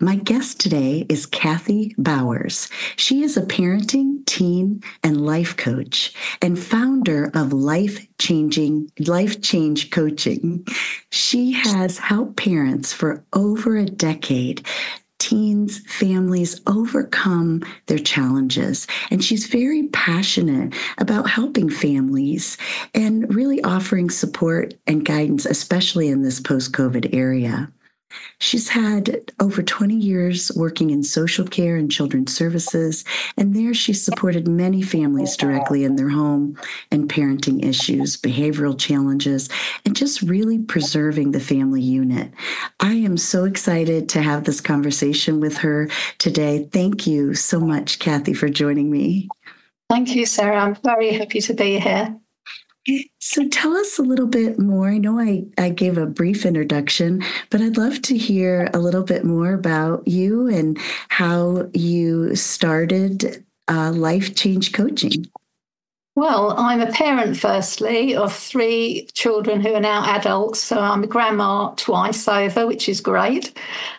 My guest today is Kathy Bowers. She is a parenting, teen, and life coach and founder of Life Changing Life Change Coaching. She has helped parents for over a decade teens, families overcome their challenges. And she's very passionate about helping families and really offering support and guidance, especially in this post COVID area. She's had over 20 years working in social care and children's services, and there she supported many families directly in their home and parenting issues, behavioral challenges, and just really preserving the family unit. I am so excited to have this conversation with her today. Thank you so much, Kathy, for joining me. Thank you, Sarah. I'm very happy to be here. So tell us a little bit more. I know I, I gave a brief introduction, but I'd love to hear a little bit more about you and how you started uh, Life Change Coaching. Well, I'm a parent, firstly, of three children who are now adults. So I'm a grandma twice over, which is great.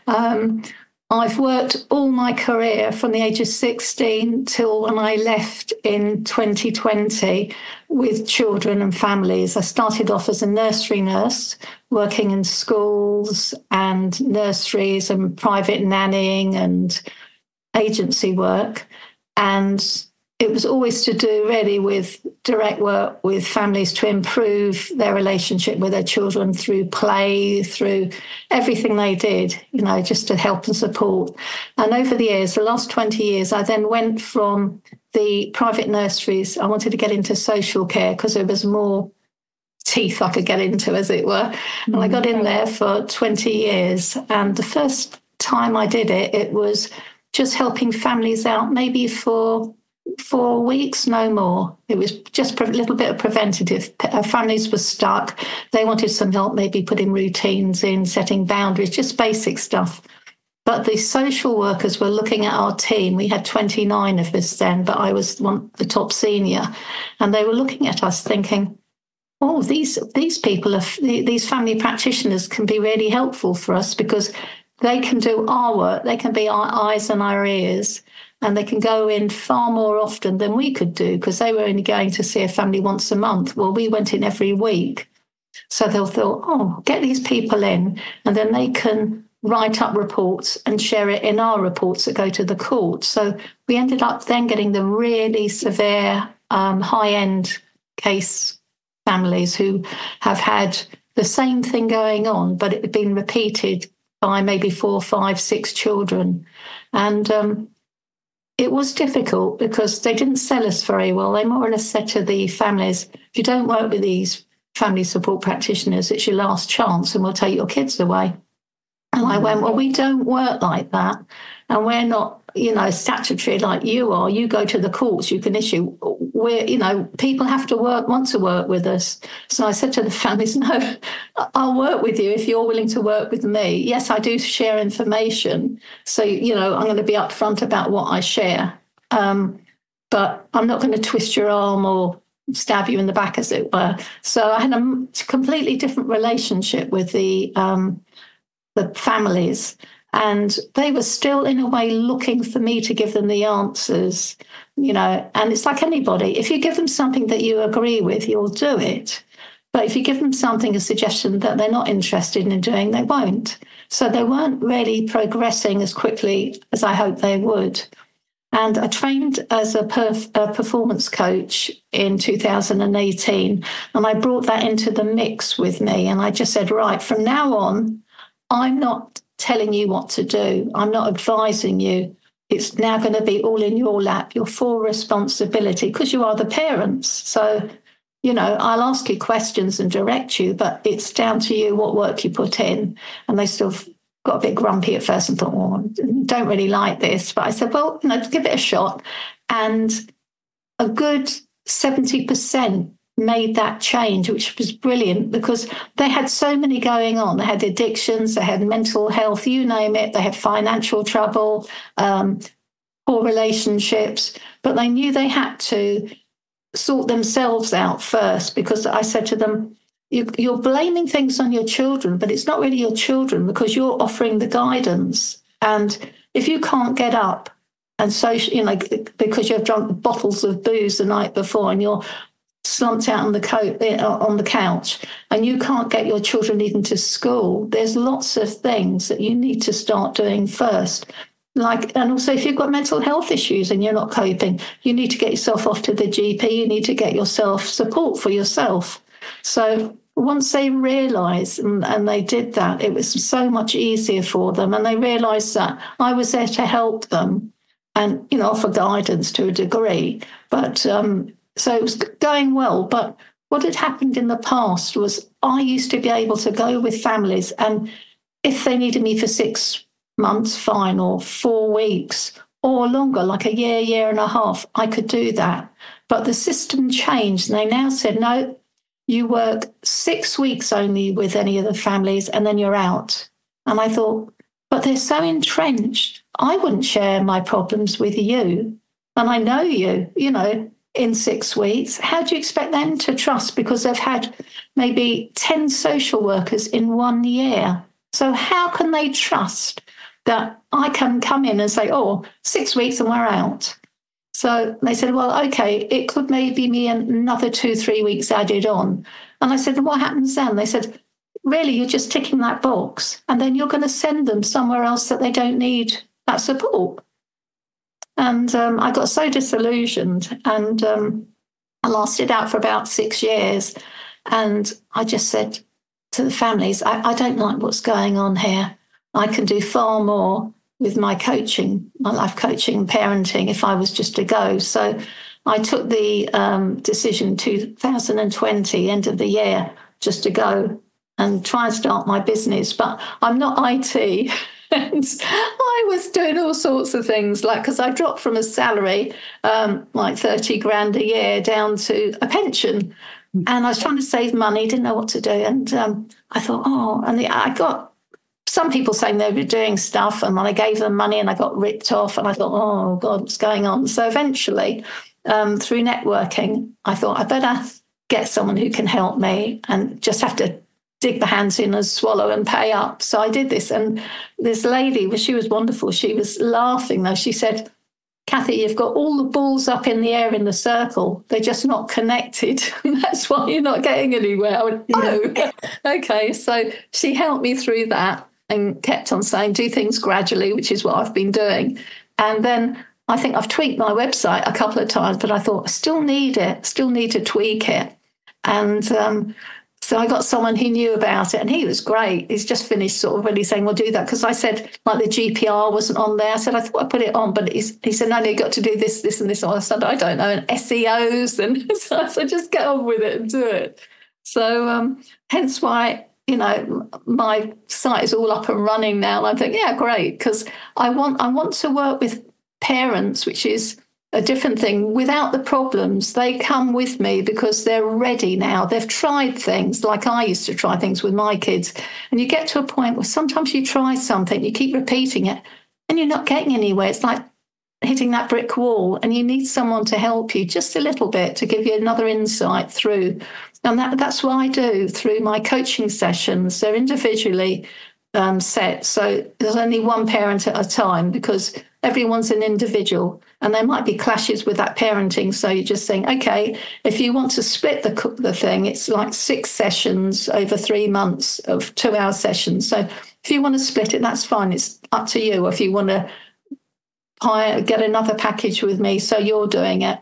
Um, I've worked all my career from the age of 16 till when I left in 2020 with children and families. I started off as a nursery nurse, working in schools and nurseries and private nannying and agency work. And it was always to do really with direct work with families to improve their relationship with their children through play, through everything they did, you know, just to help and support. And over the years, the last 20 years, I then went from the private nurseries, I wanted to get into social care because there was more teeth I could get into, as it were. And I mm. got in there for 20 years. And the first time I did it, it was just helping families out, maybe for four weeks, no more. It was just a little bit of preventative. Families were stuck. They wanted some help, maybe putting routines in, setting boundaries, just basic stuff. But the social workers were looking at our team. We had 29 of us then, but I was one, the top senior. And they were looking at us thinking, oh, these, these people, are, these family practitioners can be really helpful for us because they can do our work. They can be our eyes and our ears and they can go in far more often than we could do because they were only going to see a family once a month. Well, we went in every week. So they'll thought, oh, get these people in, and then they can write up reports and share it in our reports that go to the court. So we ended up then getting the really severe, um, high end case families who have had the same thing going on, but it had been repeated by maybe four, five, six children. And um, it was difficult because they didn't sell us very well. They more or less said to the families, if you don't work with these family support practitioners, it's your last chance and we'll take your kids away. And I went, well, we don't work like that. And we're not, you know, statutory like you are. You go to the courts, you can issue. We're, you know, people have to work, want to work with us. So I said to the families, no, I'll work with you if you're willing to work with me. Yes, I do share information. So, you know, I'm going to be upfront about what I share. Um, but I'm not going to twist your arm or stab you in the back, as it were. So I had a completely different relationship with the um, the families. And they were still, in a way, looking for me to give them the answers, you know. And it's like anybody if you give them something that you agree with, you'll do it. But if you give them something, a suggestion that they're not interested in doing, they won't. So they weren't really progressing as quickly as I hoped they would. And I trained as a, perf- a, performance coach in 2018. And I brought that into the mix with me. And I just said, right, from now on, I'm not telling you what to do. I'm not advising you. It's now going to be all in your lap, your full responsibility, because you are the parents. So, you know, I'll ask you questions and direct you, but it's down to you what work you put in. And they still got a bit grumpy at first and thought, oh, don't really like this. But I said, well, you know, give it a shot. And a good 70% made that change, which was brilliant because they had so many going on. They had addictions, they had mental health, you name it, they had financial trouble, um, poor relationships, but they knew they had to sort themselves out first because I said to them, you, are blaming things on your children, but it's not really your children because you're offering the guidance. And if you can't get up and so, you know, because you've drunk bottles of booze the night before and you're slumped out on the coat eh, on the couch and you can't get your children even to school. There's lots of things that you need to start doing first. Like and also if you've got mental health issues and you're not coping you need to get yourself off to the gp you need to get yourself support for yourself. So once they realized and, and they did that it was so much easier for them. And they realized that i was there to help them and you know offer guidance to a degree. But um, so it was going well. But what had happened in the past was I used to be able to go with families, and if they needed me for six months, fine, or four weeks or longer, like a year, year and a half, I could do that. But the system changed, and they now said, no, you work six weeks only with any of the families, and then you're out. And I thought, but they're so entrenched. I wouldn't share my problems with you. And I know you, you know, in six weeks, how do you expect them to trust? Because they've had maybe 10 social workers in one year. So, how can they trust that I can come in and say, oh, six weeks and we're out? So they said, well, okay, it could maybe be another two, three weeks added on. And I said, what happens then? They said, really, you're just ticking that box. And then you're going to send them somewhere else that they don't need that support. And um, I got so disillusioned and um, I lasted out for about six years. And I just said to the families, I, I don't like what's going on here. I can do far more with my coaching, my life coaching, and parenting, if I was just to go. So I took the um, decision 2020, end of the year, just to go and try and start my business. But I'm not IT. and I was doing all sorts of things, like because I dropped from a salary, um, like 30 grand a year, down to a pension. And I was trying to save money, didn't know what to do. And um, I thought, oh, and the, I got some people saying they were doing stuff, and then I gave them money and I got ripped off. And I thought, oh, God, what's going on? So eventually, um, through networking, I thought I better get someone who can help me and just have to dig the hands in and swallow and pay up. So I did this. And this lady, well, she was wonderful. She was laughing though. She said, Kathy, you've got all the balls up in the air in the circle. They're just not connected. That's why you're not getting anywhere. I went, oh, okay. So she helped me through that and kept on saying, do things gradually, which is what I've been doing. And then I think I've tweaked my website a couple of times, but I thought I still need it, still need to tweak it. And um, so I got someone who knew about it and he was great. He's just finished sort of really saying, we'll do that. Because I said, like the GDPR wasn't on there. I said, I thought I put it on, but he said, no, no, you've got to do this, this, and this. And I said, I don't know, and SEOs. And so I said, just get on with it and do it. So um, hence why, you know, my site is all up and running now. And I think, yeah, great. Because I want I want to work with parents, which is a different thing without the problems. They come with me because they're ready now. They've tried things like i used to try things with my kids. And you get to a point where sometimes you try something you keep repeating it and you're not getting anywhere. It's like hitting that brick wall and you need someone to help you just a little bit to give you another insight through. And that, that's what i do through my coaching sessions. They're individually um, set. So there's only one parent at a time because everyone's an individual and there might be clashes with that parenting. So you're just saying okay if you want to split the the thing it's like six sessions over 3 months of 2 hour sessions. So if you want to split it that's fine. It's up to you. If you want to hire get another package with me so you're doing it.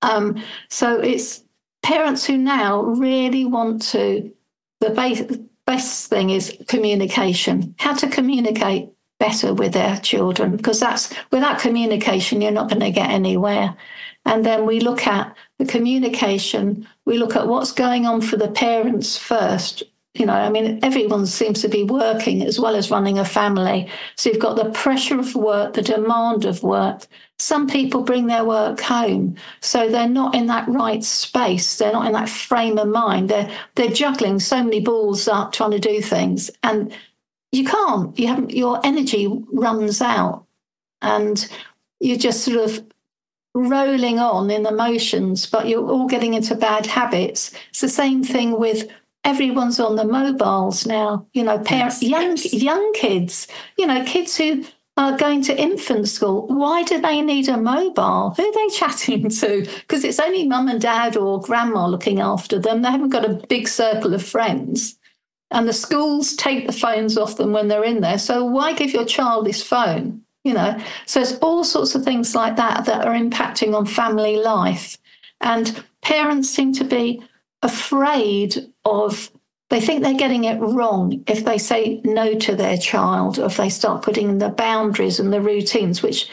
Um, so it's parents who now really want to the base, best thing is communication. How to communicate better with their children because that's without communication you're not going to get anywhere. And then we look at the communication. We look at what's going on for the parents first You know, I mean, everyone seems to be working as well as running a family. So you've got the pressure of work, the demand of work. Some people bring their work home, so they're not in that right space. They're not in that frame of mind. They're they're juggling so many balls up, trying to do things, and you can't. You haven't. your energy runs out, and you're just sort of rolling on in the motions, but you're all getting into bad habits. It's the same thing with everyone's on the mobiles now. You know, parents, yes, young young kids. You know, kids who are going to infant school. Why do they need a mobile? Who are they chatting to? Because it's only mum and dad or grandma looking after them. They haven't got a big circle of friends. And the schools take the phones off them when they're in there. So why give your child this phone? You know, so it's all sorts of things like that that are impacting on family life. And parents seem to be afraid of they think they're getting it wrong if they say no to their child or if they start putting in the boundaries and the routines, which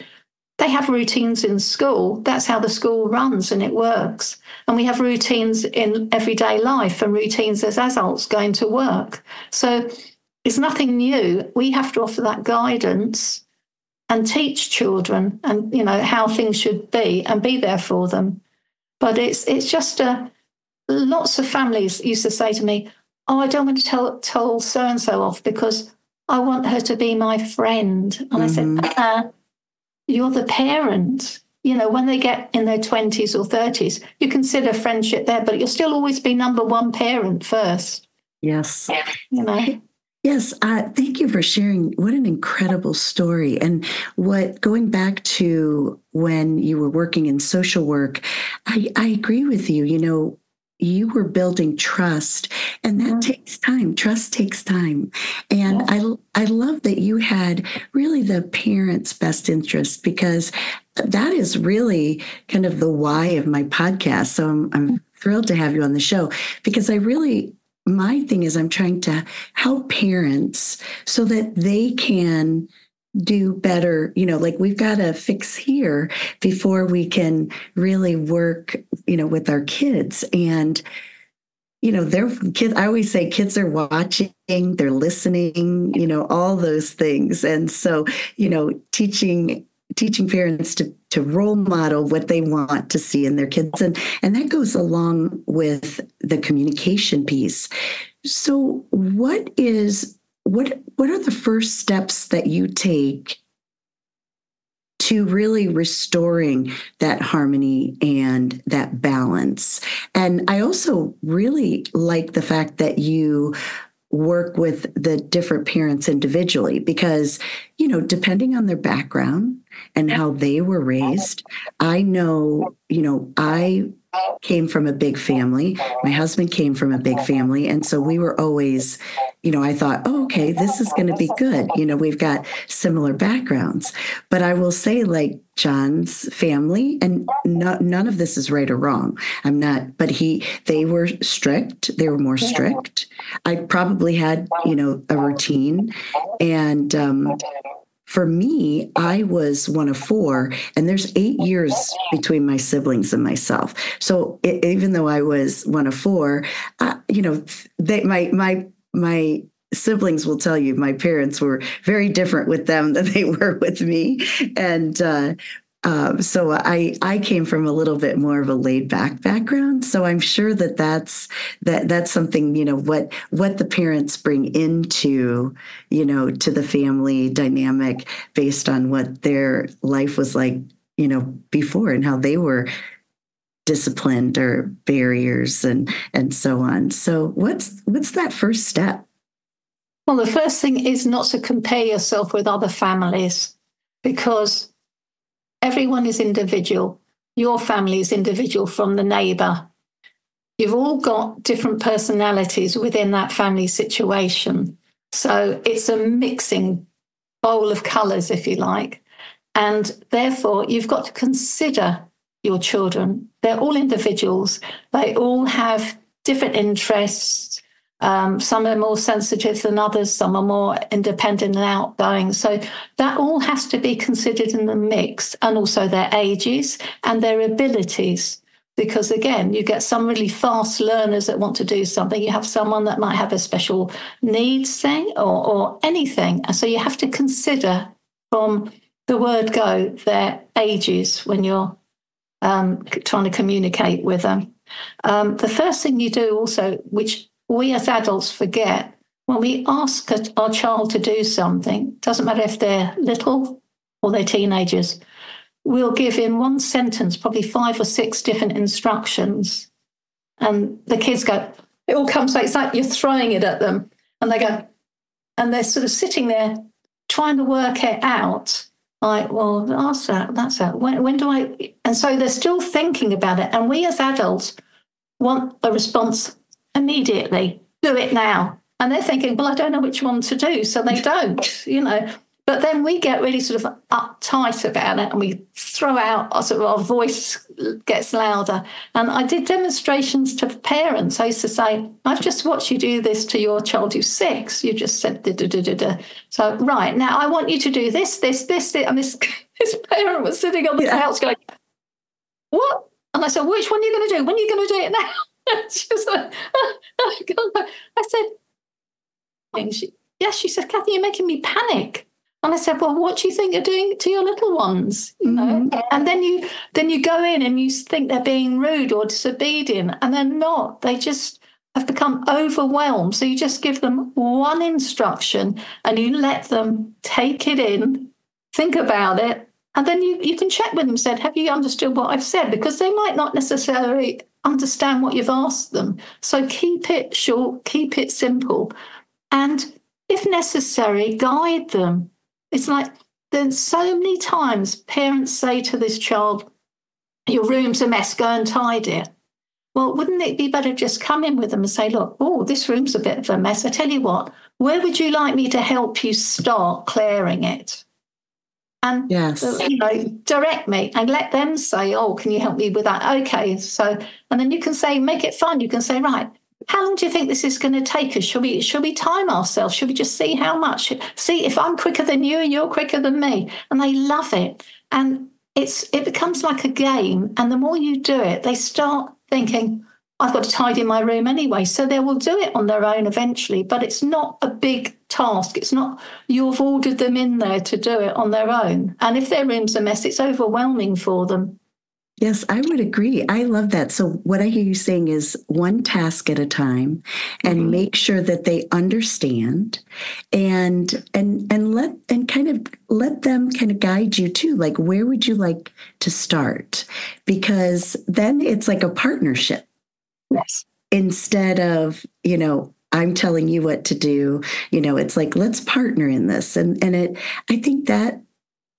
they have routines in school. That's how the school runs and it works. And we have routines in everyday life and routines as adults going to work. So it's nothing new. We have to offer that guidance and teach children and you know how things should be and be there for them. But it's it's just a lots of families used to say to me, oh, I don't want to tell, tell so and so off because I want her to be my friend. And mm-hmm. I said, uh, you're the parent. You know, when they get in their 20s or 30s, you consider friendship there, but you'll still always be number one parent first. Yes. You know? Yes, uh, thank you for sharing. What an incredible story. And what going back to when you were working in social work, I, I agree with you. You know, you were building trust and that takes time. Trust takes time. And i i love that you had really the parents best interest because that is really kind of the why of my podcast. So i'm, I'm mm. thrilled to have you on the show because i really my thing is i'm trying to help parents so that they can do better you know like we've got to fix here before we can really work you know with our kids. And you know they're kids i always say kids are watching they're listening you know all those things. And so you know teaching teaching parents to to role model what they want to see in their kids. And and that goes along with the communication piece. So what is what what are the first steps that you take to really restoring that harmony and that balance? And i also really like the fact that you work with the different parents individually because you know depending on their background and how they were raised i know you know i came from a big family. My husband came from a big family. And so we were always, you know, I thought, oh, okay, this is going to be good. You know, we've got similar backgrounds. But I will say, like John's family, and no, none of this is right or wrong. I'm not, but he, they were strict. They were more strict. I probably had, you know, a routine. And, um, for me, I was one of four, and there's eight years between my siblings and myself. So it, even though I was one of four, you know, they, my my my siblings will tell you my parents were very different with them than they were with me, and uh, um, so I I came from a little bit more of a laid back background. So I'm sure that that's that that's something you know what what the parents bring into you know to the family dynamic based on what their life was like you know before and how they were disciplined or barriers and and so on. So what's what's that first step? Well, the first thing is not to compare yourself with other families because Everyone is individual. Your family is individual from the neighbor. You've all got different personalities within that family situation. So it's a mixing bowl of colors, if you like. And therefore, you've got to consider your children. They're all individuals, they all have different interests, um, some are more sensitive than others, some are more independent and outgoing. So that all has to be considered in the mix, and also their ages and their abilities. because again you get some really fast learners that want to do something you have someone that might have a special needs thing or, or anything so you have to consider from the word go their ages when you're um, trying to communicate with them um, the first thing you do also which we as adults forget when we ask our child to do something doesn't matter if they're little or they're teenagers we'll give in one sentence probably five or six different instructions. And the kids go, it all comes like it's like you're throwing it at them. And they go, and they're sort of sitting there trying to work it out. Like, well, that's that, that's that. When, when do I? And so they're still thinking about it. And we as adults want a response immediately. Do it now. And they're thinking, well, I don't know which one to do. So they don't, you know. But then we get really sort of uptight about it and we throw out, our, sort of our voice gets louder. And I did demonstrations to parents. I used to say, I've just watched you do this to your child who's six. You just said, da, da, da, da. so right now I want you to do this, this, this, this. And this, this parent was sitting on the yeah. couch going, what? And I said, which one are you going to do? When are you going to do it now? she was like, oh, God. I said, and she, yes, she said, Kathy, you're making me panic. And I said, "Well, what do you think you're doing to your little ones?" You know, mm-hmm. and then you then you go in and you think they're being rude or disobedient, and they're not. They just have become overwhelmed. So you just give them one instruction and you let them take it in, think about it, and then you, you can check with them. Said, "Have you understood what I've said?" Because they might not necessarily understand what you've asked them. So keep it short, keep it simple, and if necessary, guide them it's like there's so many times parents say to this child, Your room's a mess, go and tidy it. Well, wouldn't it be better just come in with them and say, Look, oh, this room's a bit of a mess. I tell you what, where would you like me to help you start clearing it? And yes. you know, direct me and let them say, Oh, can you help me with that? Okay. So and then you can say, make it fun. You can say, right, how long do you think this is going to take us? Should we should we time ourselves? Should we just see how much? See if I'm quicker than you and you're quicker than me. And they love it. And it's it becomes like a game. And the more you do it, they start thinking, I've got to tidy my room anyway. So they will do it on their own eventually. But it's not a big task. It's not you've ordered them in there to do it on their own. And if their room's a mess, it's overwhelming for them. Yes, I would agree. I love that. So, what I hear you saying is one task at a time and mm-hmm. make sure that they understand and and and let and kind of let them kind of guide you too like where would you like to start because then it's like a partnership yes. Instead of you know i'm telling you what to do you know it's like let's partner in this. And and it i think that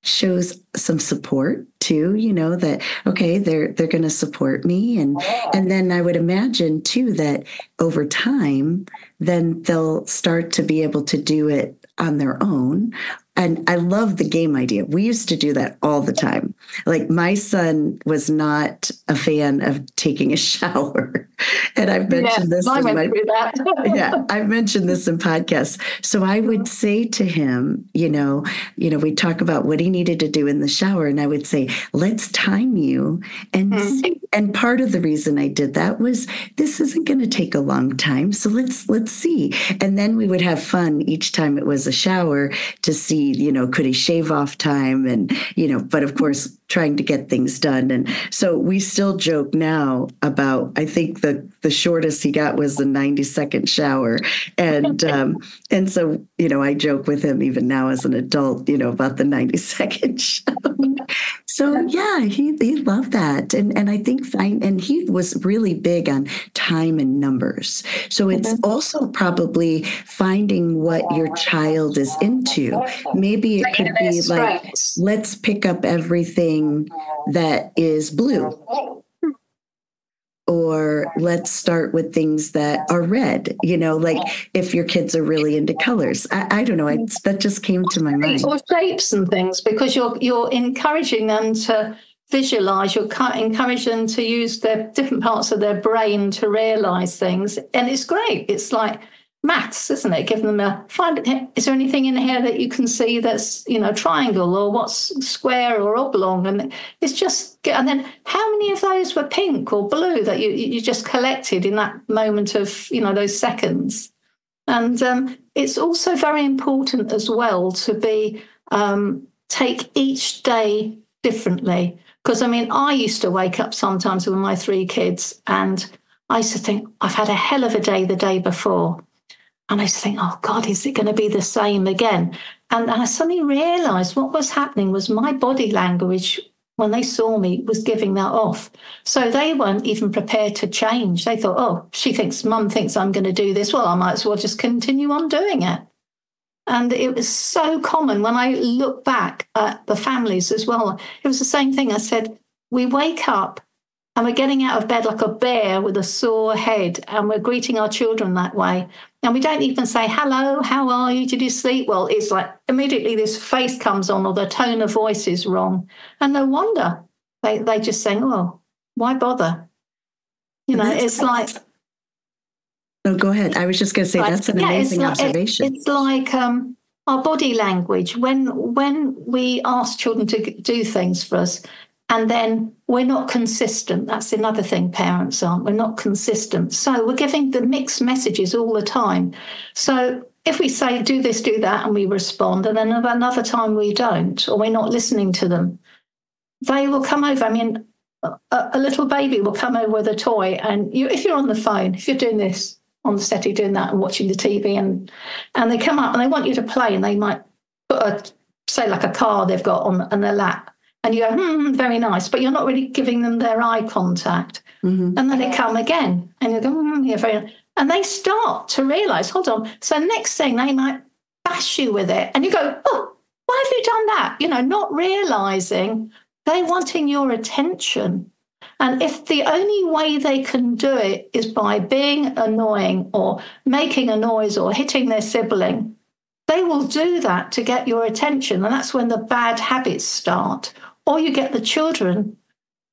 shows some support too you know that okay they're they're going to support me. And oh. and then i would imagine too that over time then they'll start to be able to do it on their own and I love the game idea. We used to do that all the time. Like my son was not a fan of taking a shower. And I've mentioned this in my, yeah, I've mentioned this in podcasts. So I would say to him, you know, you know, we talk about what he needed to do in the shower. And I would say, let's time you. And mm-hmm. and part of the reason I did that was this isn't going to take a long time. So let's let's see. And then we would have fun each time it was a shower to see you know, could he shave off time? And, you know, but of course, trying to get things done. And so we still joke now about, I think the, the shortest he got was the 90 second shower. And, um, and so, you know, I joke with him even now as an adult, you know, about the 90 second shower. So yeah, he, he loved that. And, and I think fine. And he was really big on time and numbers. So it's mm-hmm. also probably finding what your child is into. Maybe it could be like, let's pick up everything that is blue. Or let's start with things that are red you know like if your kids are really into colors. I, I don't know I, that just came to my mind. Or shapes and things because you're you're encouraging them to visualize you're encouraging them to use their different parts of their brain to realize things. And it's great. It's like maths, isn't it? Giving them a find. Is there anything in here that you can see that's you know triangle or what's square or oblong? And it's just and then how many of those were pink or blue that you you just collected in that moment of you know those seconds? And um, it's also very important as well to be um, take each day differently. Because I mean, I used to wake up sometimes with my three kids and I used to think, I've had a hell of a day the day before. And I to think, oh God, is it going to be the same again? And, and I suddenly realized what was happening was my body language when they saw me was giving that off. So they weren't even prepared to change. They thought, oh, she thinks, mum thinks I'm going to do this. Well, I might as well just continue on doing it. And it was so common when I look back at the families as well. It was the same thing. I said, we wake up and we're getting out of bed like a bear with a sore head and we're greeting our children that way. And we don't even say, hello, how are you? Did you sleep? Well, it's like immediately this face comes on or the tone of voice is wrong. And no wonder they, they just saying, oh, why bother? You know, it's like. No, go ahead. I was just going to say like, that's an yeah, amazing it's observation. Like, it's like um, our body language. When when we ask children to do things for us, and then we're not consistent. That's another thing parents aren't. We're not consistent. So we're giving the mixed messages all the time. So if we say, do this, do that, and we respond, and then another time we don't, or we're not listening to them, they will come over. I mean, a, a little baby will come over with a toy, and you, if you're on the phone, if you're doing this on the settee, doing that, and watching the TV, and and they come up and they want you to play, and they might put a say like a car they've got on, on their lap and you go, hmm, very nice, but you're not really giving them their eye contact. Mm-hmm. And then they come again, and you go, hmm, yeah, very nice. And they start to realize, hold on. So next thing they might bash you with it, and you go, oh, why have you done that? You know, not realizing they're wanting your attention. And if the only way they can do it is by being annoying or making a noise or hitting their sibling, they will do that to get your attention. And that's when the bad habits start. Or you get the children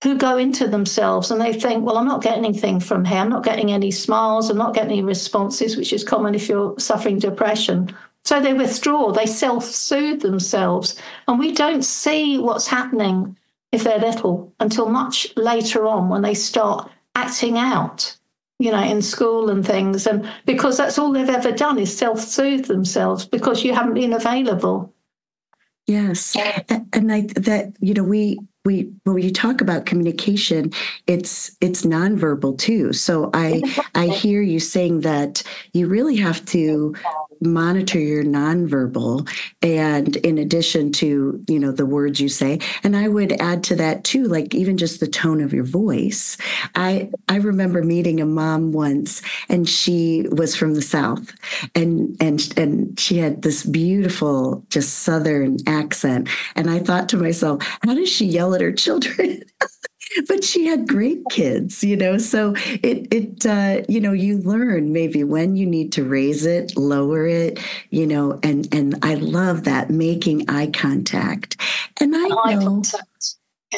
who go into themselves and they think, well, I'm not getting anything from here. I'm not getting any smiles. I'm not getting any responses, which is common if you're suffering depression. So they withdraw, they self soothe themselves. And we don't see what's happening if they're little until much later on when they start acting out, you know, in school and things. And because that's all they've ever done is self soothe themselves because you haven't been available. Yes, and I that you know we we when we talk about communication, it's it's nonverbal too. So I I hear you saying that you really have to monitor your nonverbal and in addition to you know the words you say. And i would add to that too like even just the tone of your voice. I i remember meeting a mom once and she was from the south and and and she had this beautiful just southern accent. And i thought to myself how does she yell at her children but she had great kids, you know. So it it uh, you know you learn maybe when you need to raise it, lower it, you know, and and I love that making eye contact. And I know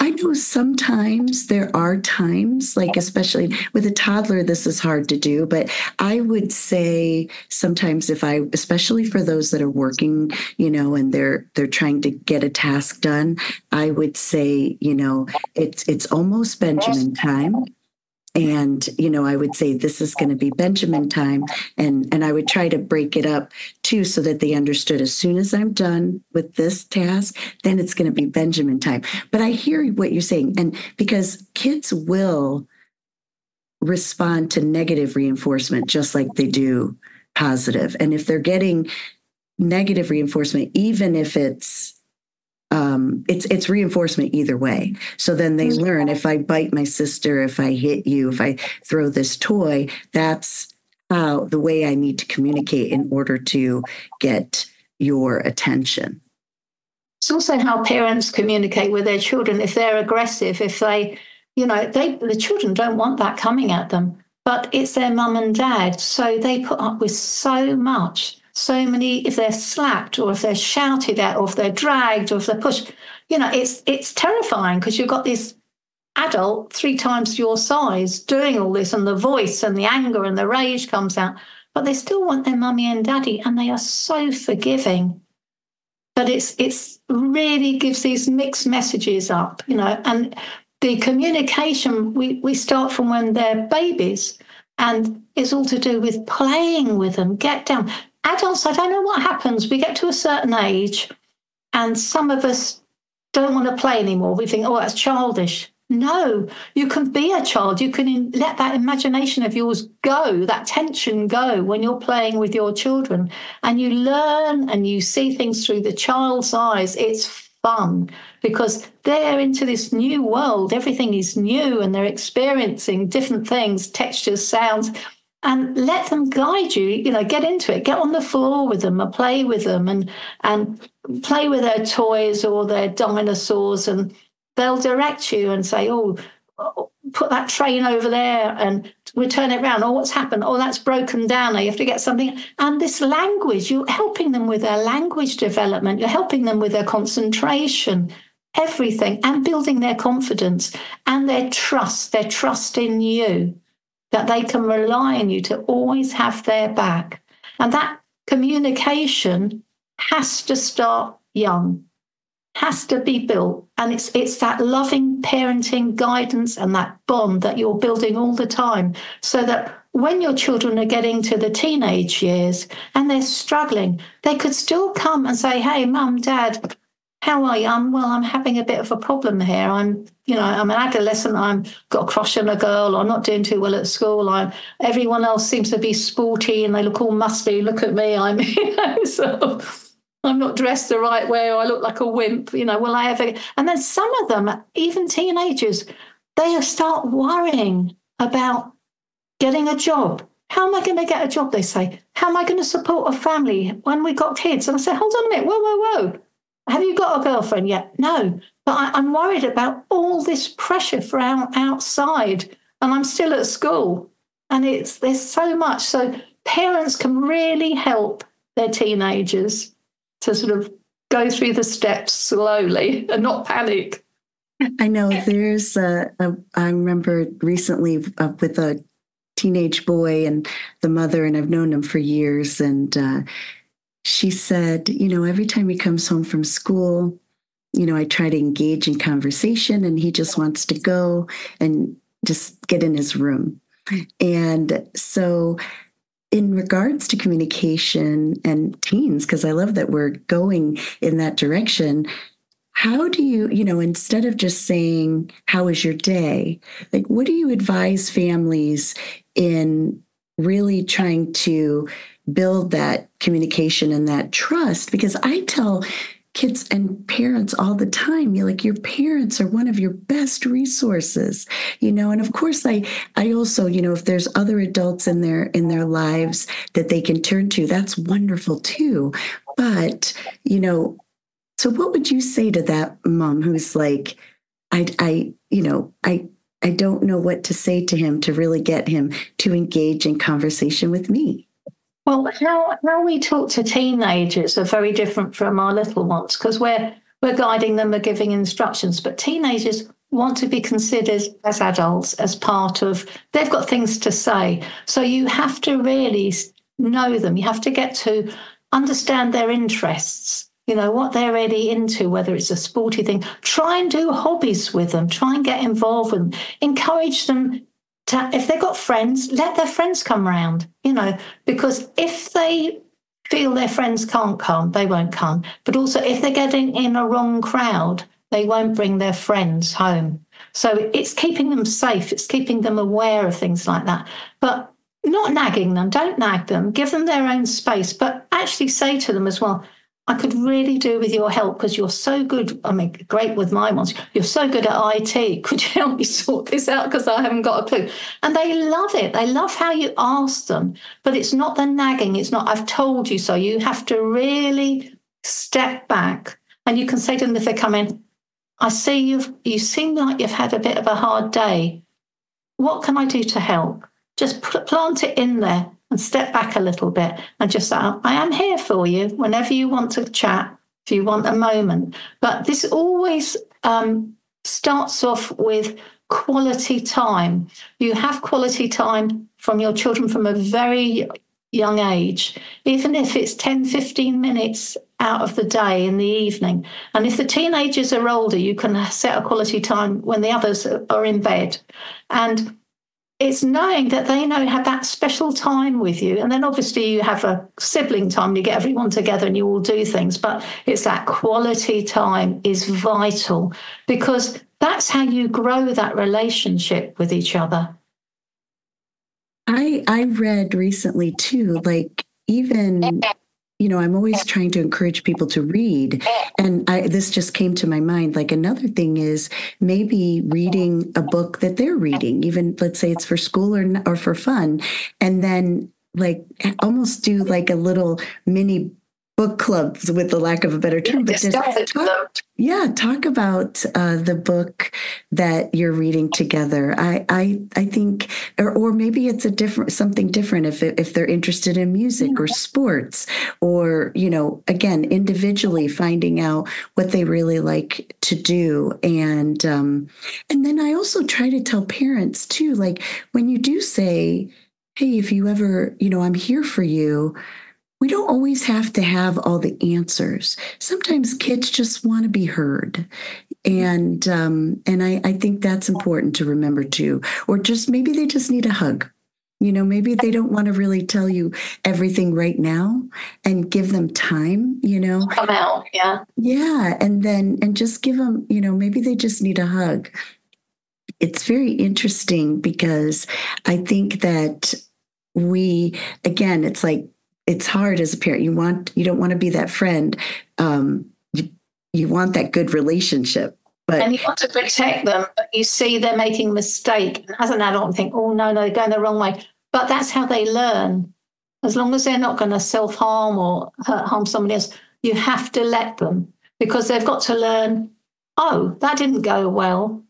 I know sometimes there are times, like especially with a toddler, this is hard to do. But I would say sometimes if I, especially for those that are working, you know, and they're they're trying to get a task done, I would say, you know, it's it's almost Benjamin time and you know i would say this is going to be benjamin time and and i would try to break it up too so that they understood as soon as i'm done with this task then it's going to be benjamin time. But i hear what you're saying and because kids will respond to negative reinforcement just like they do positive. And if they're getting negative reinforcement even if it's um, it's it's reinforcement either way. So then they mm-hmm. learn if I bite my sister, if I hit you, if I throw this toy, that's how the way I need to communicate in order to get your attention. It's also how parents communicate with their children. If they're aggressive, if they, you know, they the children don't want that coming at them, but it's their mum and dad, so they put up with so much so many if they're slapped or if they're shouted at or if they're dragged or if they're pushed you know it's it's terrifying because you've got this adult three times your size doing all this and the voice and the anger and the rage comes out but they still want their mummy and daddy, and they are so forgiving. But it's it's really gives these mixed messages up, you know, and the communication we, we start from when they're babies and it's all to do with playing with them, get down. Adults, I don't know what happens. We get to a certain age and some of us don't want to play anymore. We think, oh, that's childish. No, you can be a child. You can let that imagination of yours go, that tension go when you're playing with your children. And you learn and you see things through the child's eyes. It's fun because they're into this new world. Everything is new and they're experiencing different things, textures, sounds. And let them guide you, you know, get into it, get on the floor with them and play with them and and play with their toys or their dinosaurs and they'll direct you and say, oh, put that train over there and we turn it around. Oh, what's happened? Oh, that's broken down. Now you have to get something. And this language, you're helping them with their language development. You're helping them with their concentration, everything, and building their confidence and their trust, their trust in you, that they can rely on you to always have their back. And that communication has to start young has to be built and it's it's that loving parenting guidance and that bond that you're building all the time so that when your children are getting to the teenage years and they're struggling they could still come and say hey mum dad how are you i'm well i'm having a bit of a problem here i'm you know i'm an adolescent i'm got a crush on a girl i'm not doing too well at school i'm everyone else seems to be sporty and they look all musty look at me i'm you know so I'm not dressed the right way or I look like a wimp, you know, will I ever? And then some of them, even teenagers, they start worrying about getting a job. How am I going to get a job? They say. How am I going to support a family when we got kids? And I say, hold on a minute, whoa, whoa, whoa. Have you got a girlfriend yet? No. But I, am worried about all this pressure from outside, and I'm still at school. And it's there's so much. So parents can really help their teenagers to sort of go through the steps slowly and not panic. I know there's a, a I remember recently with a teenage boy and the mother, and I've known him for years. And uh, she said, you know, every time he comes home from school, you know, I try to engage in conversation and he just wants to go and just get in his room. And so in regards to communication and teens, because I love that we're going in that direction, how do you, you know, instead of just saying, How was your day? Like, what do you advise families in really trying to build that communication and that trust? Because I tell kids and parents all the time you're like your parents are one of your best resources you know and of course i i also you know if there's other adults in their in their lives that they can turn to that's wonderful too but you know so what would you say to that mom who's like i i you know i i don't know what to say to him to really get him to engage in conversation with me well, how, how we talk to teenagers are very different from our little ones because we're we're guiding them, we're giving instructions, but teenagers want to be considered as adults as part of they've got things to say. So you have to really know them. You have to get to understand their interests, you know, what they're really into, whether it's a sporty thing. Try and do hobbies with them, try and get involved with them, encourage them to, if they've got friends, let their friends come round, you know, because if they feel their friends can't come, they won't come. But also, if they're getting in a wrong crowd, they won't bring their friends home. So it's keeping them safe, it's keeping them aware of things like that. But not nagging them, don't nag them, give them their own space, but actually say to them as well, I could really do with your help because you're so good. I mean, great with my ones. You're so good at IT. Could you help me sort this out? Because I haven't got a clue. And they love it. They love how you ask them. But it's not the nagging. It's not, I've told you so. You have to really step back and you can say to them if they come in, I see you've, you seem like you've had a bit of a hard day. What can I do to help? Just plant it in there and step back a little bit and just say, I am here for you whenever you want to chat, if you want a moment. But this always um, starts off with quality time. You have quality time from your children from a very young age, even if it's 10, 15 minutes out of the day in the evening. And if the teenagers are older, you can set a quality time when the others are in bed. And it's knowing that they know have that special time with you. And then obviously you have a sibling time, you get everyone together and you all do things, but it's that quality time is vital because that's how you grow that relationship with each other. I I read recently too, like even you know, I'm always trying to encourage people to read. And I, this just came to my mind. Like another thing is maybe reading a book that they're reading, even let's say it's for school or, or for fun. And then like almost do like a little mini book clubs with the lack of a better term but talk, yeah talk about uh, the book that you're reading together. I i i think or, or maybe it's a different something different if if they're interested in music yeah. or sports or you know again individually finding out what they really like to do. And um and then i also try to tell parents too like when you do say hey if you ever you know i'm here for you we don't always have to have all the answers. Sometimes kids just want to be heard. And um, and I, I think that's important to remember too. Or just maybe they just need a hug. You know, maybe they don't want to really tell you everything right now and give them time, you know. Come out, yeah. Yeah. And then and just give them, you know, maybe they just need a hug. It's very interesting because I think that we again, it's like it's hard as a parent. You want you don't want to be that friend. Um, you, you want that good relationship. But, and you want to protect them, but you see they're making a mistake. And as an adult, think, oh no, no, they're going the wrong way. But that's how they learn. As long as they're not going to self harm or hurt, harm somebody else, you have to let them because they've got to learn. Oh, that didn't go well.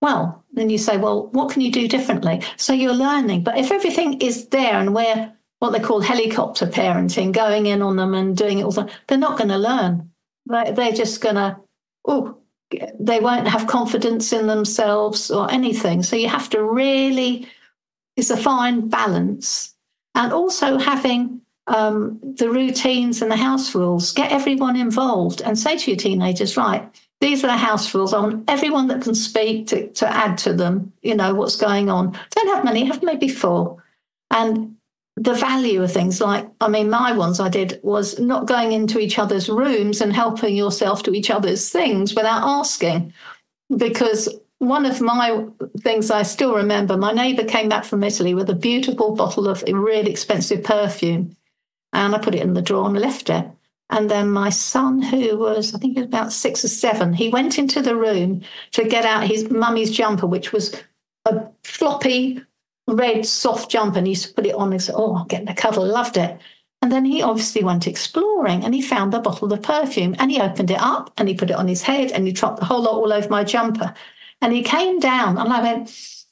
Well, then you say, well, what can you do differently? So you're learning. But if everything is there and we're what they call helicopter parenting, going in on them and doing it all the time, they're not going to learn. They're just going to, oh, they won't have confidence in themselves or anything. So you have to really, it's a fine balance. And also having um, the routines and the house rules, get everyone involved and say to your teenagers, right, these are the house rules. I want everyone that can speak to, to add to them, you know, what's going on. Don't have many, have maybe four. And the value of things. Like i mean my ones i did was not going into each other's rooms and helping yourself to each other's things without asking. Because one of my things i still remember my neighbor came back from italy with a beautiful bottle of really expensive perfume. And i put it in the drawer and left it. And then my son who was i think he was about six or seven he went into the room to get out his mummy's jumper which was a floppy red soft jumper and he used to put it on and said, Oh, I'm getting a cuddle, loved it. And then he obviously went exploring and he found the bottle of perfume and he opened it up and he put it on his head and he dropped the whole lot all over my jumper. And he came down and I went,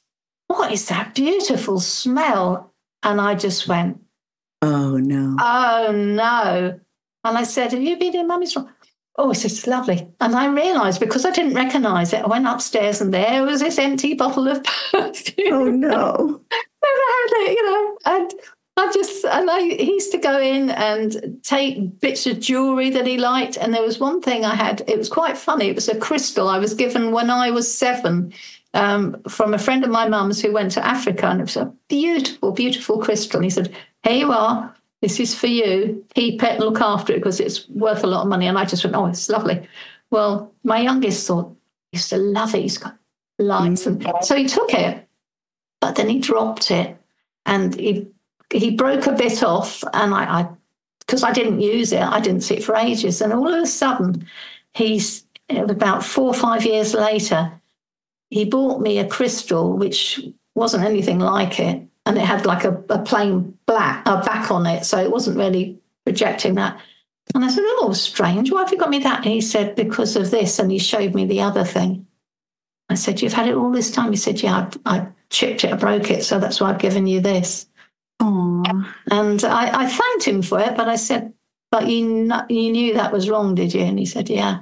What is that beautiful smell? And I just went, Oh no. Oh no. And I said, Have you been in mummy's room? Oh, it's just lovely. And I realized because I didn't recognize it, I went upstairs and there was this empty bottle of perfume. Oh, no. Never had it, you know. And I just, and I, he used to go in and take bits of jewelry that he liked. And there was one thing I had, it was quite funny. It was a crystal I was given when I was seven um, from a friend of my mum's who went to Africa. And it was a beautiful, beautiful crystal. And he said, Here you are this is for you. Keep it and look after it because it's worth a lot of money. And I just went, oh, it's lovely. Well, my youngest thought, he used to love it. He's got lights. And mm. so he took it, but then he dropped it and he he broke a bit off. And I, because I, I didn't use it, I didn't see it for ages. And all of a sudden, he's about four or five years later, he bought me a crystal, which wasn't anything like it and it had like a, a plain black back on it, so it wasn't really projecting that. And I said, "Oh, strange. Why have you got me that?" And he said, "Because of this." And he showed me the other thing. I said, "You've had it all this time." He said, "Yeah, I, I chipped it, I broke it, so that's why I've given you this." Aww. And I, I thanked him for it, but I said, "But you you knew that was wrong, did you?" And he said, "Yeah."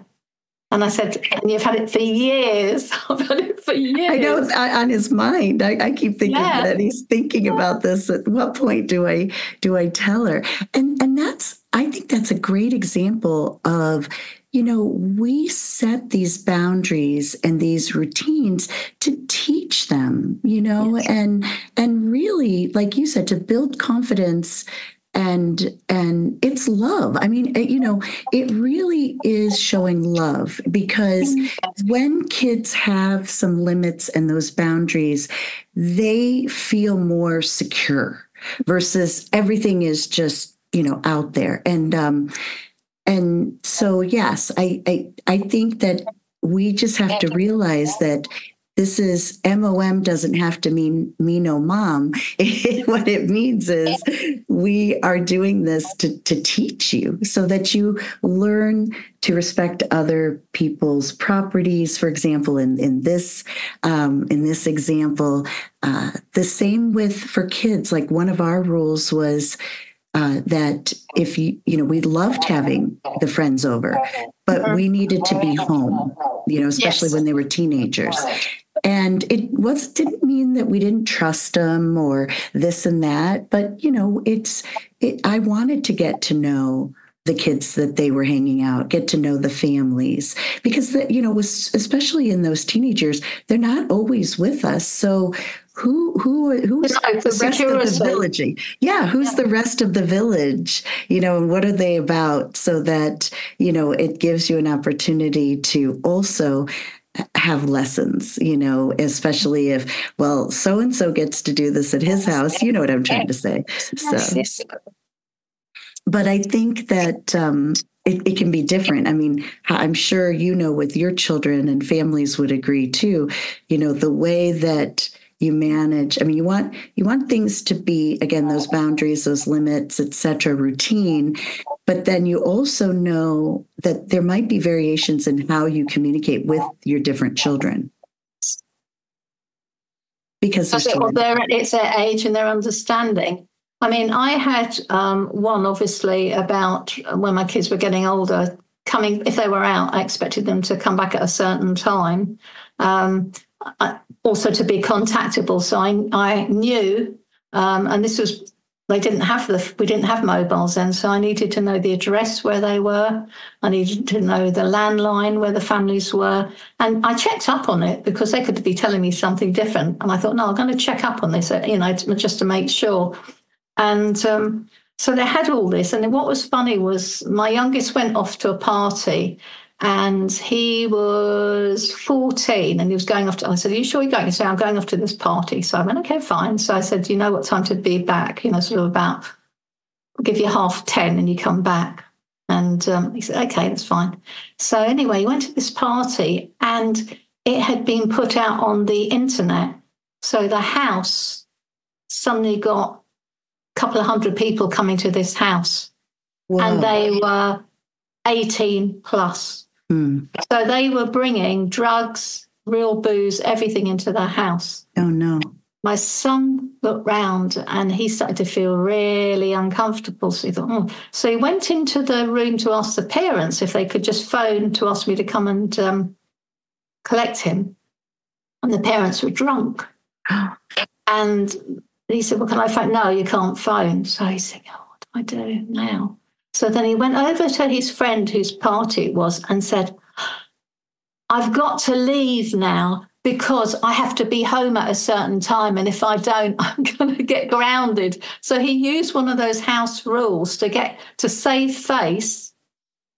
And I said, and you've had it for years. I've had it for years. I know on his mind. I, I keep thinking yeah. that he's thinking about this. At what point do I do I tell her? And and that's I think that's a great example of you know, we set these boundaries and these routines to teach them, you know, yes. and and really, like you said, to build confidence and and it's love. I mean you know it really is showing love because when kids have some limits and those boundaries they feel more secure versus everything is just you know out there. And um and so yes i i, I think that we just have to realize that this is mom doesn't have to mean me no mom. What it means is we are doing this to, to teach you so that you learn to respect other people's properties. For example in, in this um, in this example uh, the same with for kids. Like one of our rules was uh, that if you you know we loved having the friends over but we needed to be home you know especially yes. when they were teenagers and it was didn't mean that we didn't trust them or this and that but you know it's it, i wanted to get to know the kids that they were hanging out get to know the families because the, you know was especially in those teenagers they're not always with us. So who who who's the, the rest of the village yeah who's yeah. the rest of the village? You know and what are they about? So that you know it gives you an opportunity to also have lessons, you know, especially if, well, so and so gets to do this at his house. You know what I'm trying to say. So, but I think that um, it, it, can be different. I mean, I'm sure you know with your children and families would agree too, you know, the way that you manage i mean you want you want things to be again those boundaries those limits etc routine but then you also know that there might be variations in how you communicate with your different children. Because well, it's their age and their understanding. I mean i had um, one obviously about when my kids were getting older coming if they were out i expected them to come back at a certain time um, also to be contactable. So I, I knew, um, and this was they didn't have the we didn't have mobiles then, so I needed to know the address where they were. I needed to know the landline where the families were, and I checked up on it because they could be telling me something different. And I thought, no, I'm going to check up on this, you know, just to make sure. And um, so they had all this. And what was funny was my youngest went off to a party and he was 14 and he was going off to, I said, Are you sure you're going? He said, I'm going off to this party. So I went, Okay, fine. So I said, Do you know what time to be back? You know, sort of about, I'll give you half 10 and you come back. And um, he said, Okay, that's fine. So anyway, he went to this party and it had been put out on the internet. So the house suddenly got a couple of hundred people coming to this house. Wow. And they were 18 plus. Mm. So they were bringing drugs, real booze, everything into their house. Oh, no. My son looked round and he started to feel really uncomfortable. So he thought, oh. So he went into the room to ask the parents if they could just phone to ask me to come and um, collect him. And the parents were drunk. and he said, Well, can I phone? No, you can't phone. So he said, Oh, what do I do now? So then he went over to his friend whose party it was and said, I've got to leave now because I have to be home at a certain time. And if I don't, I'm going to get grounded. So he used one of those house rules to get to save face.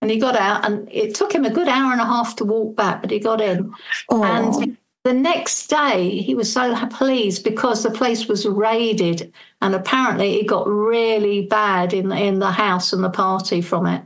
And he got out, and it took him a good hour and a half to walk back, but he got in. Oh. And the next day, he was so pleased because the place was raided, and apparently it got really bad in in the house and the party from it.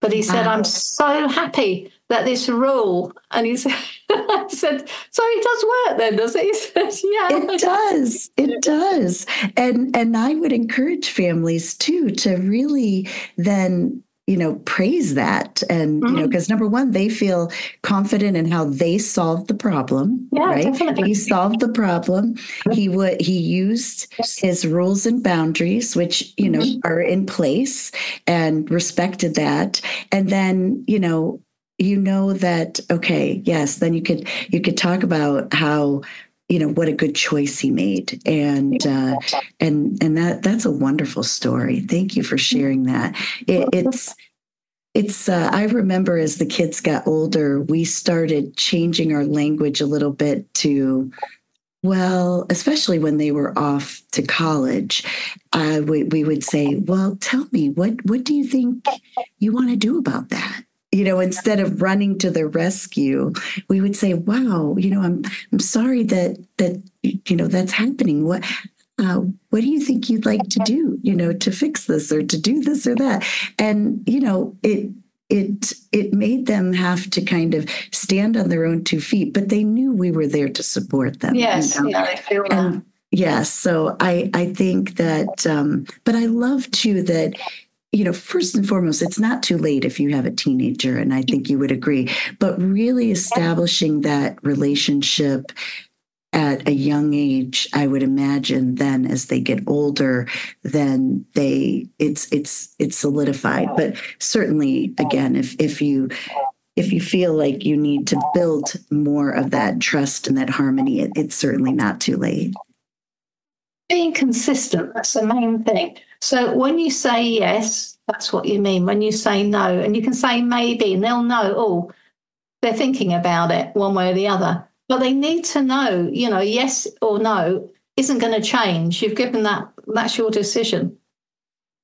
But he said, wow. "I'm so happy that this rule," and he said, "I said, so it does work then, does it?" He said, "Yeah, it does. It does." And and I would encourage families too to really then you know praise that and mm-hmm. you know because mm-hmm. number one they feel confident in how they solved the problem yeah, right definitely. he solved the problem he would he used his rules and boundaries which you know mm-hmm. are in place and respected that and then you know you know that okay yes then you could you could talk about how you know what a good choice he made. And uh, and and that that's a wonderful story. Thank you for sharing that. It, it's it's uh, i remember as the kids got older we started changing our language a little bit to well especially when they were off to college uh, we, we would say well tell me what what do you think you want to do about that you know instead of running to the rescue we would say wow you know i'm i'm sorry that that you know that's happening. What uh, what do you think you'd like to do you know to fix this or to do this or that? And you know it it it made them have to kind of stand on their own two feet but they knew we were there to support them yes you know? yeah they feel and, that yes so i i think that um but i love too that you know, first and foremost, it's not too late if you have a teenager, and I think you would agree, but really establishing that relationship at a young age, I would imagine then as they get older, then they it's it's it's solidified. But certainly again, if if you if you feel like you need to build more of that trust and that harmony, it, it's certainly not too late. Being consistent, that's the main thing. So when you say yes, that's what you mean. When you say no, and you can say maybe, and they'll know, oh, they're thinking about it one way or the other. But they need to know, you know, yes or no isn't going to change. You've given that, that's your decision.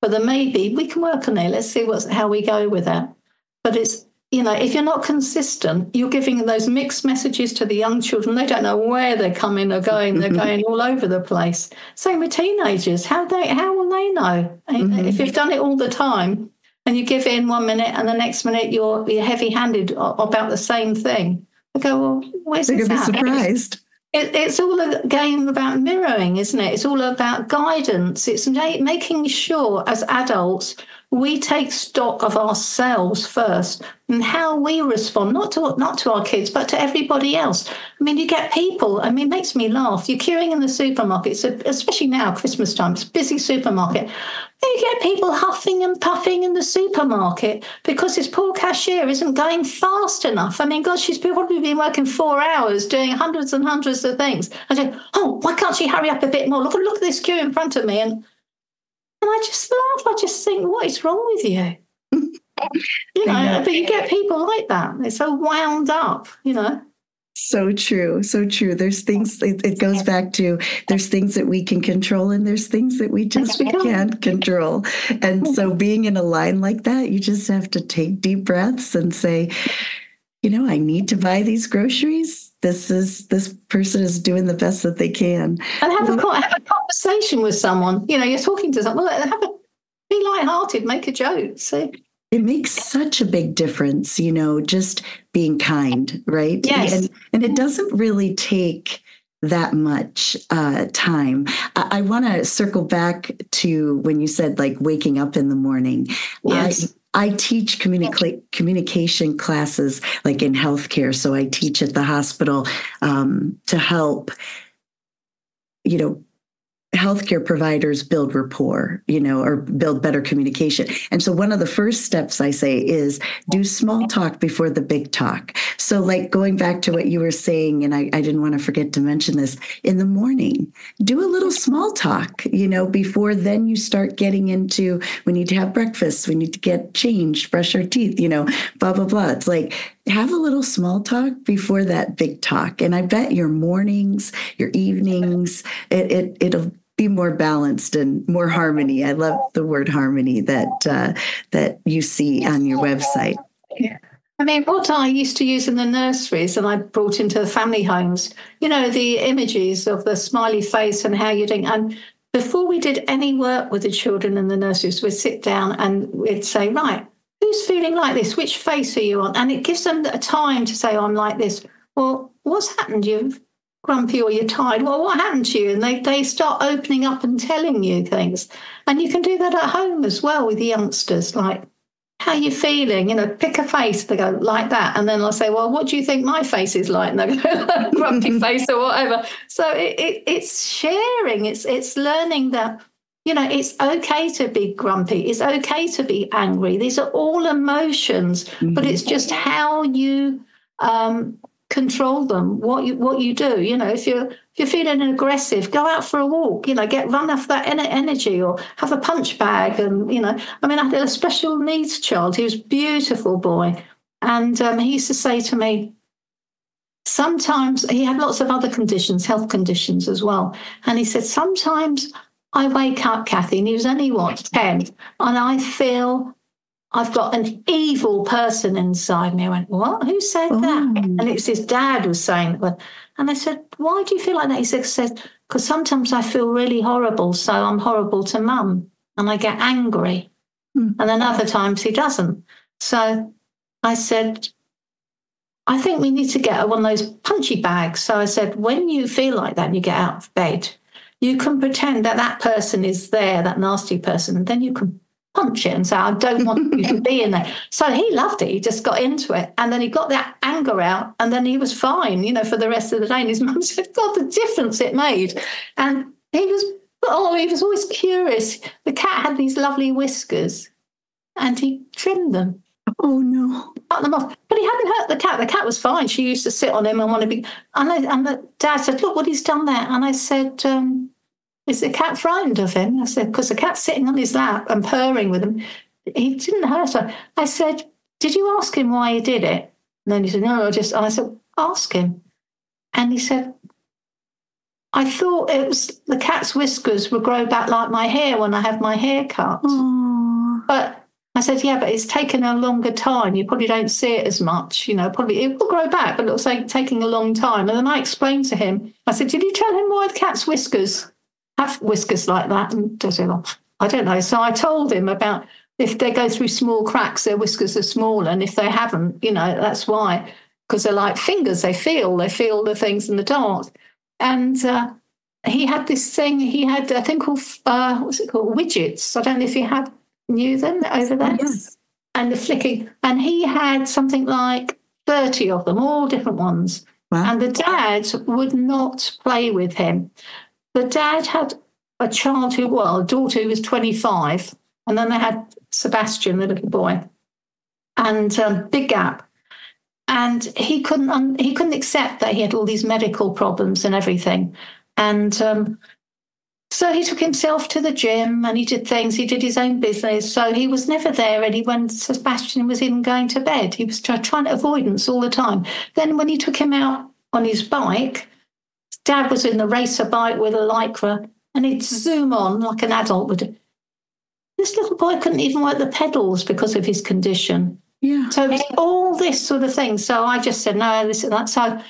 But the maybe, we can work on it. Let's see what's how we go with that. But it's you know, if you're not consistent, you're giving those mixed messages to the young children. They don't know where they're coming or going. They're going all over the place. Same with teenagers. How they how will they know? Mm-hmm. If you've done it all the time and you give in one minute and the next minute you're, you're heavy handed about the same thing, they go, well, where's they're going to be surprised. It, it's all a game about mirroring, isn't it? It's all about guidance. It's making sure as adults we take stock of ourselves first and how we respond, not to not to our kids, but to everybody else. I mean, you get people. I mean, it makes me laugh. You're queuing in the supermarket, so especially now, Christmas time. It's busy supermarket. You get people huffing and puffing in the supermarket because this poor cashier isn't going fast enough. I mean, God, she's probably been working four hours doing hundreds and hundreds of things. I say, oh, why can't she hurry up a bit more? Look, look at this queue in front of me. And and I just laugh. I just think, what is wrong with you? you know, but you get people like that. They're so wound up, you know. So true. So true. There's things, it, it, goes back to there's things that we can control and there's things that we just we can't control. And so mm. being in a line like that, you just have to take deep breaths and say, you know, I need to buy these groceries this is this person is doing the best that they can. And have a, have a conversation with someone. You know, you're talking to someone. Have a be light-hearted, make a joke. See. It makes such a big difference, you know, just being kind, right? Yes. And, and it doesn't really take that much uh, time. I, I want to circle back to when you said like waking up in the morning. Yes. I teach communica- communication classes like in healthcare. So I teach at the hospital um, to help, you know, healthcare providers build rapport, you know, or build better communication. And so one of the first steps I say is do small talk before the big talk. So like going back to what you were saying, and I, I didn't want to forget to mention this in the morning, do a little small talk, you know, before then you start getting into we need to have breakfast, we need to get changed, brush our teeth, you know, blah, blah, blah. It's like have a little small talk before that big talk. And I bet your mornings, your evenings, it, it it'll be more balanced and more harmony. I love the word harmony that uh, that you see on your website. Yeah. I mean, what I used to use in the nurseries and I brought into the family homes, you know, the images of the smiley face and how you're doing. And before we did any work with the children in the nurseries, we'd sit down and we'd say, right, who's feeling like this? Which face are you on? And it gives them a time to say, oh, I'm like this. Well, what's happened? You've grumpy or you're tired. Well, what happened to you? And they, they start opening up and telling you things. And you can do that at home as well with the youngsters, like, how you feeling? You know, pick a face. They go like that, and then I'll say, "Well, what do you think my face is like?" And they go, "Grumpy face or whatever." So it, it, it's sharing. It's it's learning that you know, it's okay to be grumpy. It's okay to be angry. These are all emotions, mm-hmm. but it's just how you um, control them. What you what you do. You know, if you're if you're feeling aggressive, go out for a walk. You know, get run off that energy, or have a punch bag. And you know, I mean, I had a special needs child. He was a beautiful boy, and um, he used to say to me, sometimes he had lots of other conditions, health conditions as well. And he said, sometimes I wake up, Kathy, and he was only what, 10, and I feel I've got an evil person inside me. I went, What? Who said oh. that? And it's his dad was saying that. And I said, Why do you feel like that? He said, Because sometimes I feel really horrible. So I'm horrible to mum and I get angry. Mm. And then other times he doesn't. So I said, I think we need to get one of those punchy bags. So I said, When you feel like that and you get out of bed, you can pretend that that person is there, that nasty person, and then you can punch it and say, I don't want you to be in there. So he loved it. He just got into it. And then he got that anger out and then he was fine, you know, for the rest of the day. And his mum said, God, the difference it made. And he was, oh, he was always curious. The cat had these lovely whiskers and he trimmed them. Oh no. Cut them off. But he hadn't hurt the cat. The cat was fine. She used to sit on him and want to be and, I, and the dad said, Look what he's done there. And I said, um, is the cat frightened of him? I said, because the cat's sitting on his lap and purring with him. He didn't hurt her. I said, did you ask him why he did it? And then he said, no, I just, I said, ask him. And he said, I thought it was the cat's whiskers would grow back like my hair when I have my hair cut. Aww. But I said, yeah, but it's taken a longer time. You probably don't see it as much. You know, probably it will grow back, but it'll take taking a long time. And then I explained to him, I said, did you tell him why the cat's whiskers have whiskers like that? And does it? off. I don't know. So I told him about if they go through small cracks, their whiskers are small, and if they haven't, you know, that's why because they're like fingers. They feel they feel the things in the dark. And uh, he had this thing. He had a thing called uh, what's it called? Widgets. I don't know if you had knew them over there. Yes. And the flicking. And he had something like thirty of them, all different ones. Wow. And the dad would not play with him. The dad had a child who, well, a daughter who was 25, and then they had Sebastian, the little boy, and um, big gap. And he couldn't he couldn't accept that he had all these medical problems and everything. And um, so he took himself to the gym and he did things. He did his own business. So he was never there ready when Sebastian was even going to bed. He was trying to avoidance all the time. Then when he took him out on his bike, Dad was in the racer bike with a lycra, and he'd zoom on like an adult would. This little boy couldn't even work the pedals because of his condition. Yeah. So it all this sort of thing. So I just said no, this and that. So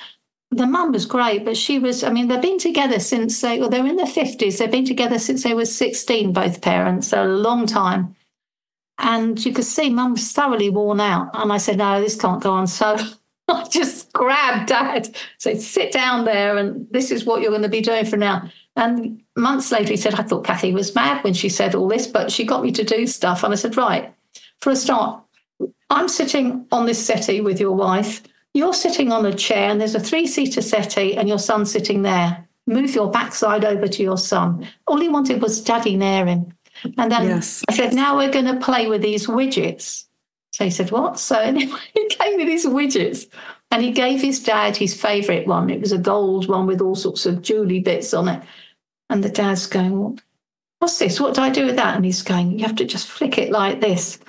the mum was great, but she was. I mean, they've been together since they well, they're in their fifties. They've been together since they were sixteen, both parents. So a long time. And you could see mum was thoroughly worn out. And I said, no, this can't go on. So I just grabbed dad, said, sit down there and this is what you're going to be doing for now. And months later, he said, I thought Kathy was mad when she said all this, but she got me to do stuff. And I said, right, for a start, I'm sitting on this settee with your wife. You're sitting on a chair and there's a three seater settee and your son's sitting there. Move your backside over to your son. All he wanted was daddy near him. And then yes. I said, now we're going to play with these widgets. So he said, What? So anyway, he gave me these widgets and he gave his dad his favourite one. It was a gold one with all sorts of jewelry bits on it. And the dad's going, What's this? What do I do with that? And he's going, You have to just flick it like this.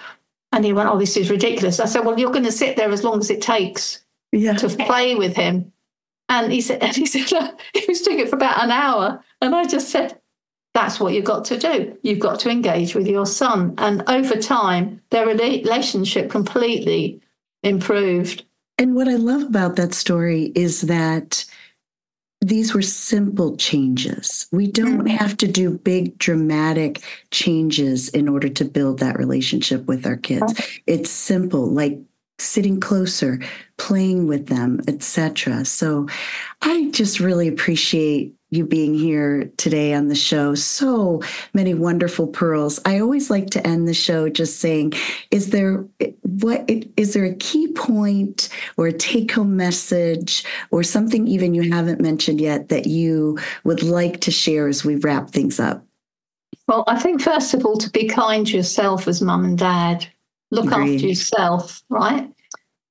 And he went, Oh, this is ridiculous. I said, Well, you're going to sit there as long as it takes yeah. to play with him. And he said, and he said, he was doing it for about an hour. And I just said, that's what you've got to do. You've got to engage with your son. And over time, their relationship completely improved. And what I love about that story is that these were simple changes. We don't mm-hmm. have to do big dramatic changes in order to build that relationship with our kids. It's simple, like sitting closer, playing with them, etc. So I just really appreciate you being here today on the show. So many wonderful pearls. I always like to end the show just saying, is there what is there a key point or a take-home message or something even you haven't mentioned yet that you would like to share as we wrap things up? Well, I think first of all, to be kind to yourself as mum and dad, look Agreed. after yourself, right?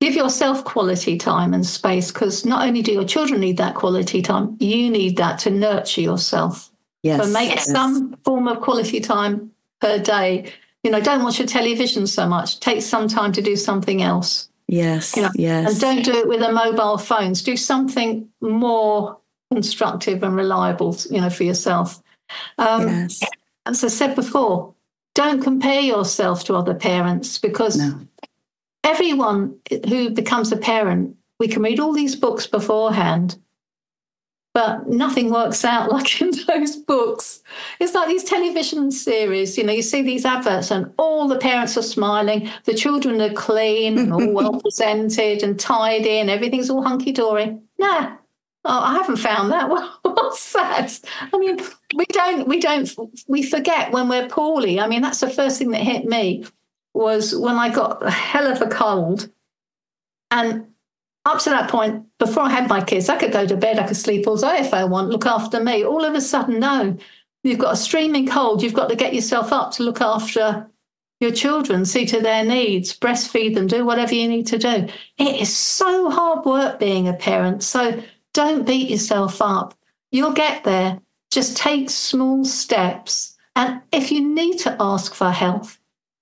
Give yourself quality time and space because not only do your children need that quality time, you need that to nurture yourself. Yes. So make yes. some form of quality time per day. You know, don't watch your television so much. Take some time to do something else. Yes. You know, yes. And don't do it with a mobile phones. Do something more constructive and reliable, you know, for yourself. Um, yes. As I said before, don't compare yourself to other parents because No. Everyone who becomes a parent, we can read all these books beforehand, but nothing works out like in those books. It's like these television series, you know, you see these adverts and all the parents are smiling, the children are clean and all well presented and tidy and everything's all hunky dory. Nah. Oh, I haven't found that. What's that? I mean, we don't, we don't, we forget when we're poorly. I mean, that's the first thing that hit me was when I got a hell of a cold. And up to that point, before I had my kids, I could go to bed, I could sleep all day if I want, look after me. All of a sudden, no, you've got a streaming cold. You've got to get yourself up to look after your children, see to their needs, breastfeed them, do whatever you need to do. It is so hard work being a parent. So don't beat yourself up. You'll get there. Just take small steps. And if you need to ask for help,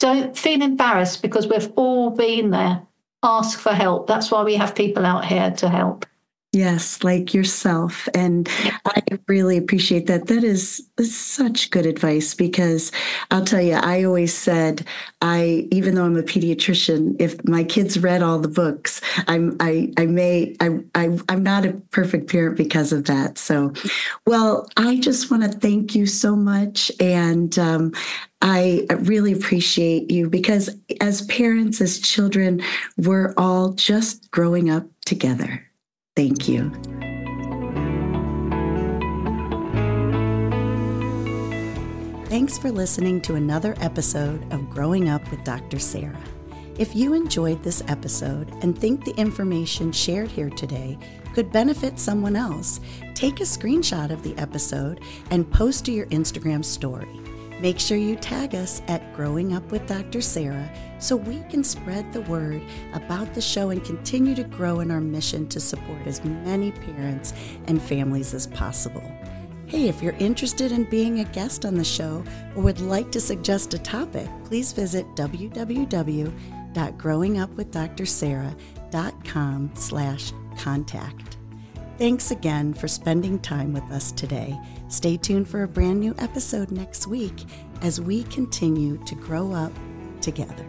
don't feel embarrassed because we've all been there. Ask for help. That's why we have people out here to help. Yes, like yourself. And I really appreciate that. That is, is such good advice because I'll tell you, I always said, I, even though I'm a pediatrician, if my kids read all the books, I'm, I, I may, I, I, I'm not a perfect parent because of that. So, well, I just want to thank you so much. And, um, I really appreciate you because as parents, as children, we're all just growing up together. Thank you. Thanks for listening to another episode of Growing Up with Dr. Sarah. If you enjoyed this episode and think the information shared here today could benefit someone else, take a screenshot of the episode and post to your Instagram story. Make sure you tag us at Growing Up with Dr. Sarah so we can spread the word about the show and continue to grow in our mission to support as many parents and families as possible. Hey, if you're interested in being a guest on the show or would like to suggest a topic, please visit www.growingupwithdrsarah.com slash contact. Thanks again for spending time with us today. Stay tuned for a brand new episode next week as we continue to grow up together.